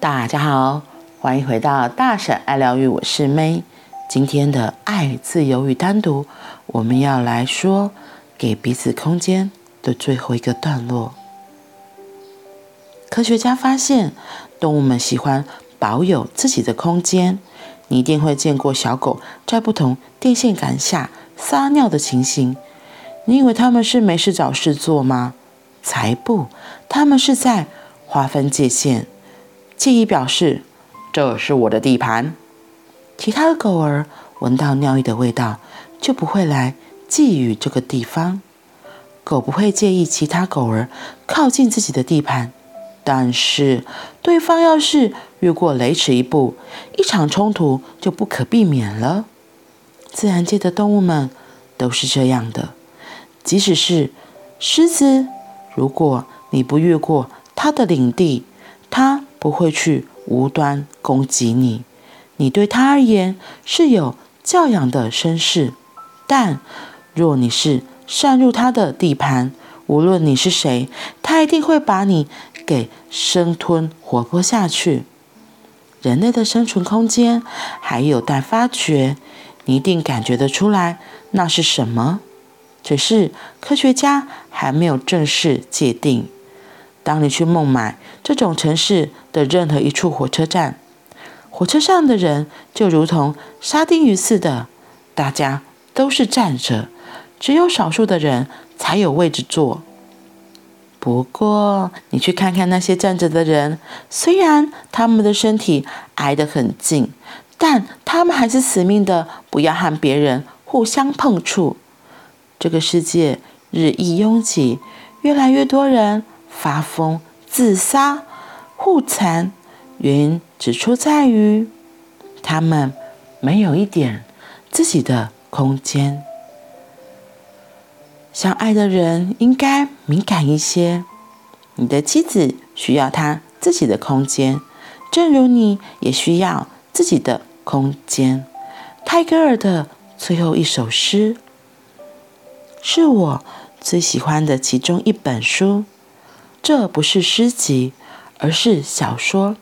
大家好，欢迎回到大婶爱疗愈，我是 May。今天的爱、自由与单独，我们要来说给彼此空间的最后一个段落。科学家发现，动物们喜欢保有自己的空间。你一定会见过小狗在不同电线杆下撒尿的情形。你以为他们是没事找事做吗？才不，他们是在划分界限，介意表示这是我的地盘。其他的狗儿闻到尿液的味道，就不会来觊觎这个地方。狗不会介意其他狗儿靠近自己的地盘，但是对方要是越过雷池一步，一场冲突就不可避免了。自然界的动物们都是这样的，即使是狮子，如果你不越过它的领地，它不会去无端攻击你。你对他而言是有教养的绅士，但若你是擅入他的地盘，无论你是谁，他一定会把你给生吞活剥下去。人类的生存空间还有待发掘，你一定感觉得出来那是什么，只是科学家还没有正式界定。当你去孟买这种城市的任何一处火车站，火车上的人就如同沙丁鱼似的，大家都是站着，只有少数的人才有位置坐。不过，你去看看那些站着的人，虽然他们的身体挨得很近，但他们还是死命的不要和别人互相碰触。这个世界日益拥挤，越来越多人发疯、自杀、互残。原因只出在于，他们没有一点自己的空间。相爱的人应该敏感一些。你的妻子需要她自己的空间，正如你也需要自己的空间。泰戈尔的最后一首诗，是我最喜欢的其中一本书。这不是诗集，而是小说。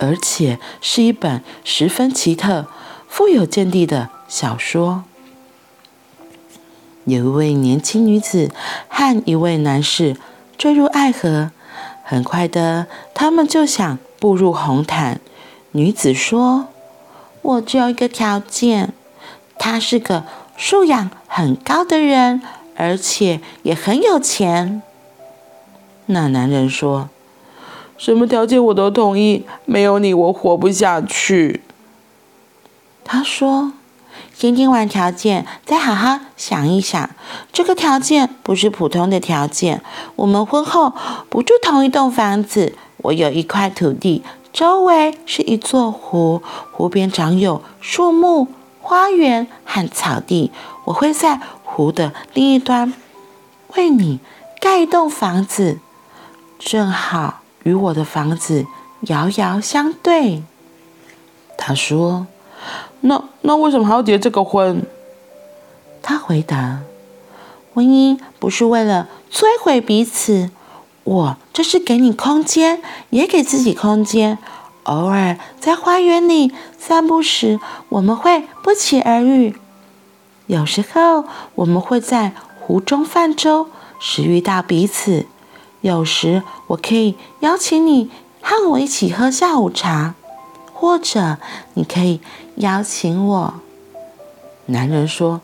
而且是一本十分奇特、富有见地的小说。有一位年轻女子和一位男士坠入爱河，很快的，他们就想步入红毯。女子说：“我只有一个条件，他是个素养很高的人，而且也很有钱。”那男人说。什么条件我都同意，没有你我活不下去。他说：“先听完条件，再好好想一想。这个条件不是普通的条件。我们婚后不住同一栋房子。我有一块土地，周围是一座湖，湖边长有树木、花园和草地。我会在湖的另一端为你盖一栋房子，正好。”与我的房子遥遥相对。他说：“那那为什么还要结这个婚？”他回答：“婚姻不是为了摧毁彼此，我这是给你空间，也给自己空间。偶尔在花园里散步时，我们会不期而遇；有时候我们会在湖中泛舟时遇到彼此。”有时我可以邀请你和我一起喝下午茶，或者你可以邀请我。男人说：“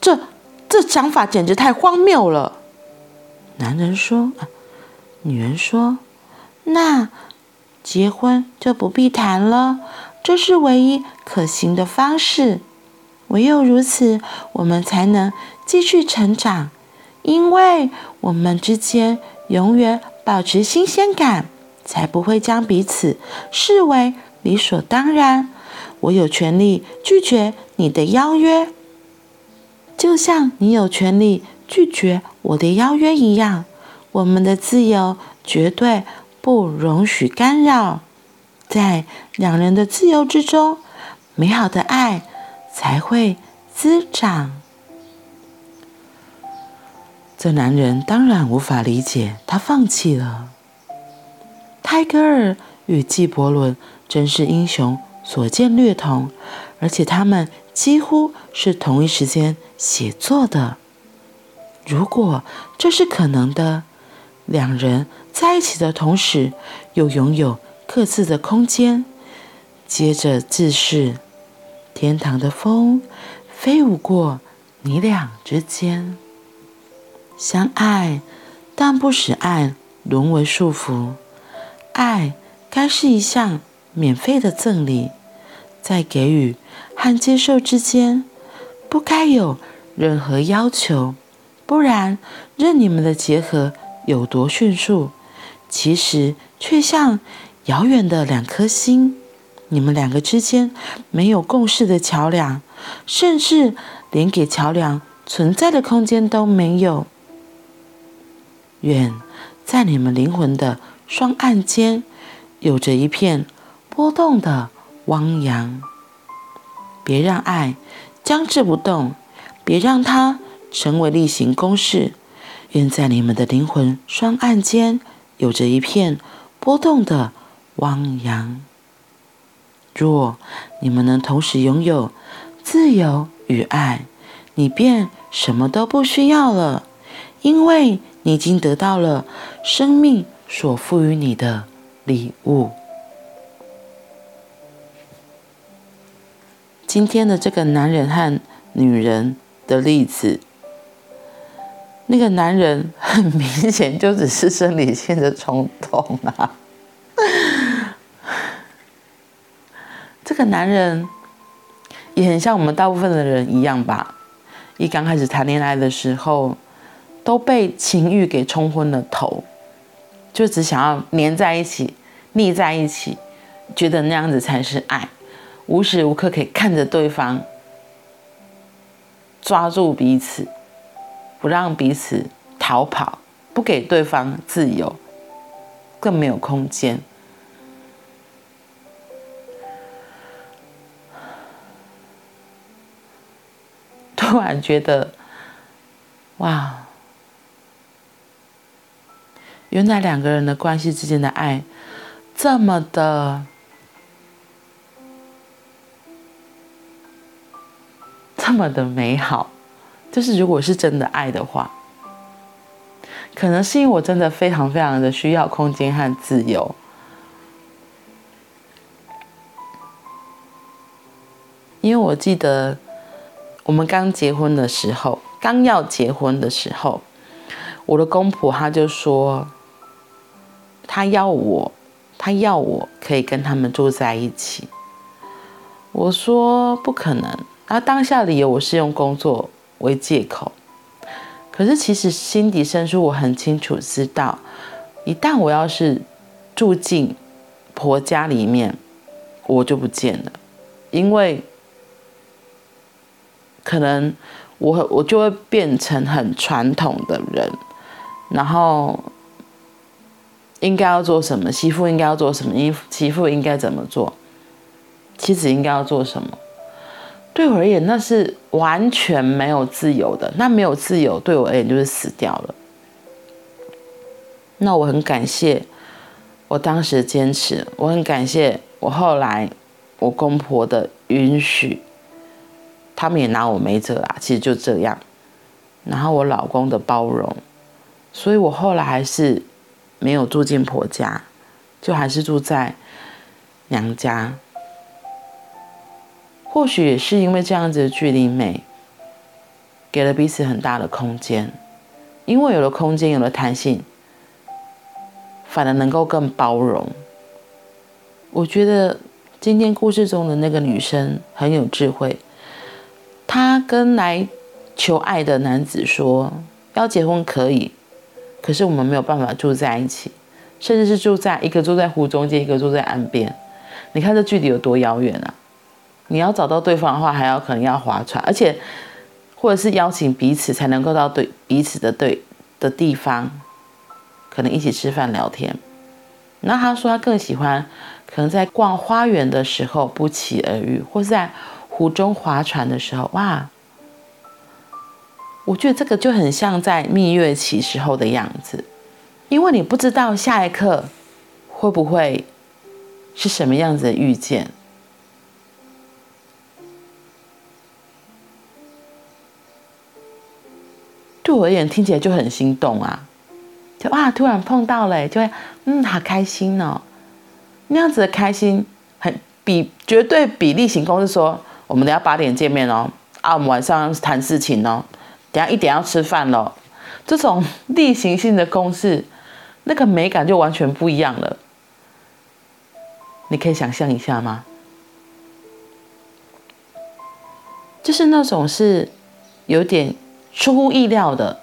这这想法简直太荒谬了。”男人说：“啊，女人说，那结婚就不必谈了，这是唯一可行的方式。唯有如此，我们才能继续成长，因为我们之间。”永远保持新鲜感，才不会将彼此视为理所当然。我有权利拒绝你的邀约，就像你有权利拒绝我的邀约一样。我们的自由绝对不容许干扰，在两人的自由之中，美好的爱才会滋长。这男人当然无法理解，他放弃了。泰戈尔与纪伯伦真是英雄所见略同，而且他们几乎是同一时间写作的。如果这是可能的，两人在一起的同时，又拥有各自的空间。接着自是，天堂的风飞舞过你俩之间，相爱，但不使爱沦为束缚。爱该是一项免费的赠礼，在给予和接受之间，不该有任何要求。不然，任你们的结合有多迅速，其实却像遥远的两颗星，你们两个之间没有共识的桥梁，甚至连给桥梁存在的空间都没有。愿在你们灵魂的双岸间，有着一片波动的汪洋。别让爱僵滞不动，别让它。成为例行公事，愿在你们的灵魂双岸间有着一片波动的汪洋。若你们能同时拥有自由与爱，你便什么都不需要了，因为你已经得到了生命所赋予你的礼物。今天的这个男人和女人的例子。那个男人很明显就只是生理性的冲动啊！这个男人也很像我们大部分的人一样吧？一刚开始谈恋爱的时候，都被情欲给冲昏了头，就只想要黏在一起、腻在一起，觉得那样子才是爱，无时无刻可以看着对方，抓住彼此。不让彼此逃跑，不给对方自由，更没有空间。突然觉得，哇，原来两个人的关系之间的爱这么的，这么的美好。就是如果是真的爱的话，可能是因为我真的非常非常的需要空间和自由。因为我记得我们刚结婚的时候，刚要结婚的时候，我的公婆他就说，他要我，他要我可以跟他们住在一起。我说不可能，然后当下理由我是用工作为借口，可是其实心底深处我很清楚知道，一旦我要是住进婆家里面，我就不见了，因为可能我我就会变成很传统的人，然后应该要做什么，媳妇应该要做什么，媳媳妇应该怎么做，妻子应该要做什么。对我而言，那是完全没有自由的。那没有自由，对我而言就是死掉了。那我很感谢我当时坚持，我很感谢我后来我公婆的允许，他们也拿我没辙啦。其实就这样。然后我老公的包容，所以我后来还是没有住进婆家，就还是住在娘家。或许也是因为这样子的距离美，给了彼此很大的空间，因为有了空间，有了弹性，反而能够更包容。我觉得今天故事中的那个女生很有智慧，她跟来求爱的男子说：“要结婚可以，可是我们没有办法住在一起，甚至是住在一个住在湖中间，一个住在岸边。你看这距离有多遥远啊！”你要找到对方的话，还要可能要划船，而且或者是邀请彼此才能够到对彼此的对的地方，可能一起吃饭聊天。然后他说他更喜欢可能在逛花园的时候不期而遇，或是在湖中划船的时候，哇！我觉得这个就很像在蜜月期时候的样子，因为你不知道下一刻会不会是什么样子的遇见？对我而言，听起来就很心动啊！就哇，突然碰到了，就会嗯，好开心哦。那样子的开心，很比绝对比例行公事说，我们等下八点见面哦，啊，我们晚上谈事情哦，等下一点要吃饭喽。这种例行性的公事，那个美感就完全不一样了。你可以想象一下吗？就是那种是有点出乎意料的，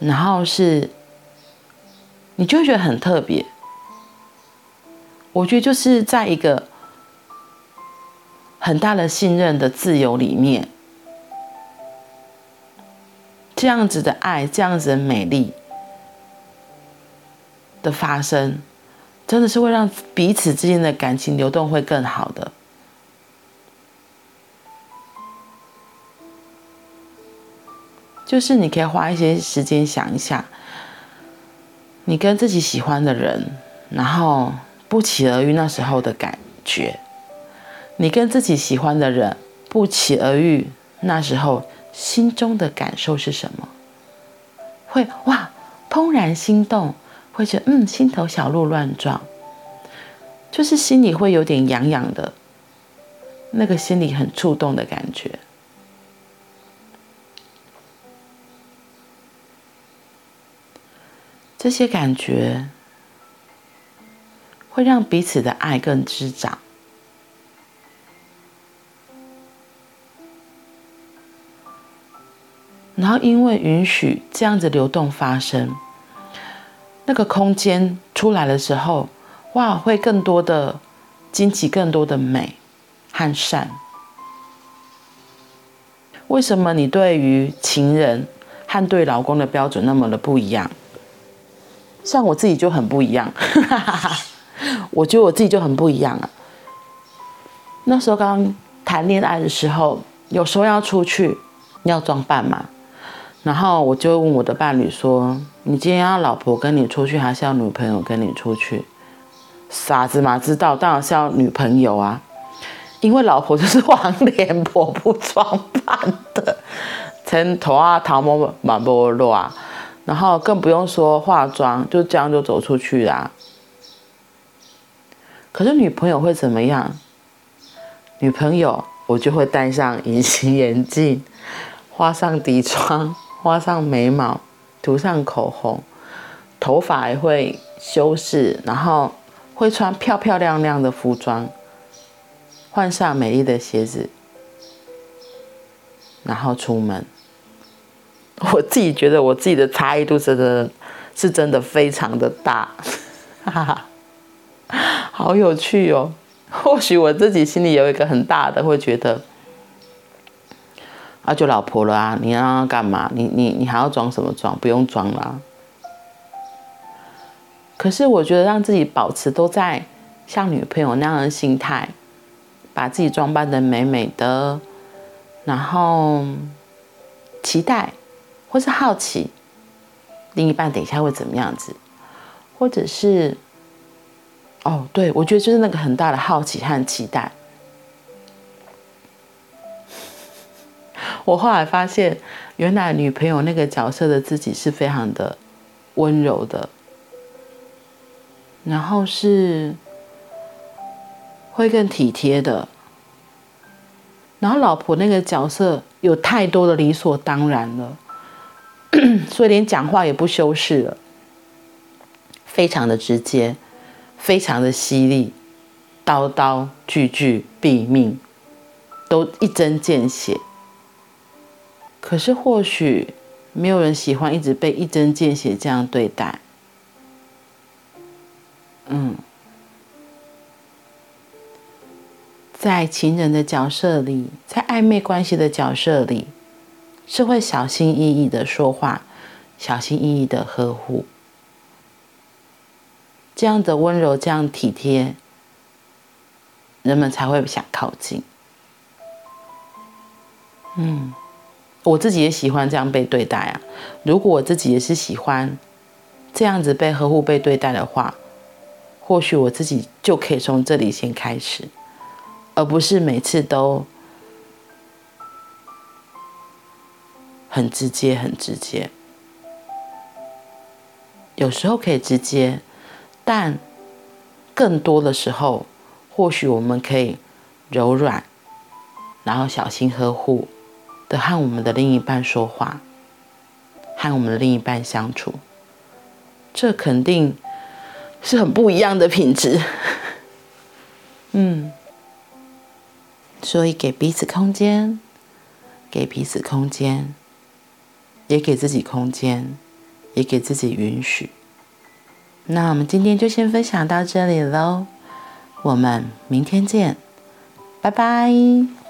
然后是你就会觉得很特别。我觉得就是在一个很大的信任的自由里面，这样子的爱，这样子的美丽的发生。真的是会让彼此之间的感情流动会更好的，就是你可以花一些时间想一下，你跟自己喜欢的人，然后不期而遇那时候的感觉，你跟自己喜欢的人不期而遇那时候心中的感受是什么？会哇，怦然心动。会觉嗯，心头小鹿乱撞，就是心里会有点痒痒的，那个心里很触动的感觉。这些感觉会让彼此的爱更滋长，然后因为允许这样子流动发生。那个空间出来的时候，哇，会更多的惊奇，更多的美和善。为什么你对于情人和对老公的标准那么的不一样？像我自己就很不一样，我觉得我自己就很不一样啊。那时候刚谈恋爱的时候，有时候要出去要装扮嘛。然后我就问我的伴侣说：“你今天要老婆跟你出去，还是要女朋友跟你出去？”傻子嘛，知道当然是要女朋友啊，因为老婆就是黄脸婆，不装扮的，从头啊头毛满不落啊，然后更不用说化妆，就这样就走出去啦。可是女朋友会怎么样？女朋友我就会戴上隐形眼镜，画上底妆。画上眉毛，涂上口红，头发也会修饰，然后会穿漂漂亮亮的服装，换上美丽的鞋子，然后出门。我自己觉得我自己的差异度真的是真的非常的大，哈哈，好有趣哦。或许我自己心里有一个很大的，会觉得。啊，就老婆了啊！你让他干嘛？你你你还要装什么装？不用装了。可是我觉得让自己保持都在像女朋友那样的心态，把自己装扮的美美的，然后期待或是好奇另一半等一下会怎么样子，或者是哦，对，我觉得就是那个很大的好奇和期待。我后来发现，原来女朋友那个角色的自己是非常的温柔的，然后是会更体贴的，然后老婆那个角色有太多的理所当然了，所以连讲话也不修饰了，非常的直接，非常的犀利，刀刀句句毙命，都一针见血。可是或许没有人喜欢一直被一针见血这样对待。嗯，在情人的角色里，在暧昧关系的角色里，是会小心翼翼的说话，小心翼翼的呵护，这样的温柔，这样体贴，人们才会想靠近。嗯。我自己也喜欢这样被对待啊！如果我自己也是喜欢这样子被呵护、被对待的话，或许我自己就可以从这里先开始，而不是每次都很直接、很直接。有时候可以直接，但更多的时候，或许我们可以柔软，然后小心呵护的和我们的另一半说话，和我们的另一半相处，这肯定。是很不一样的品质，嗯，所以给彼此空间，给彼此空间，也给自己空间，也给自己允许。那我们今天就先分享到这里喽，我们明天见，拜拜。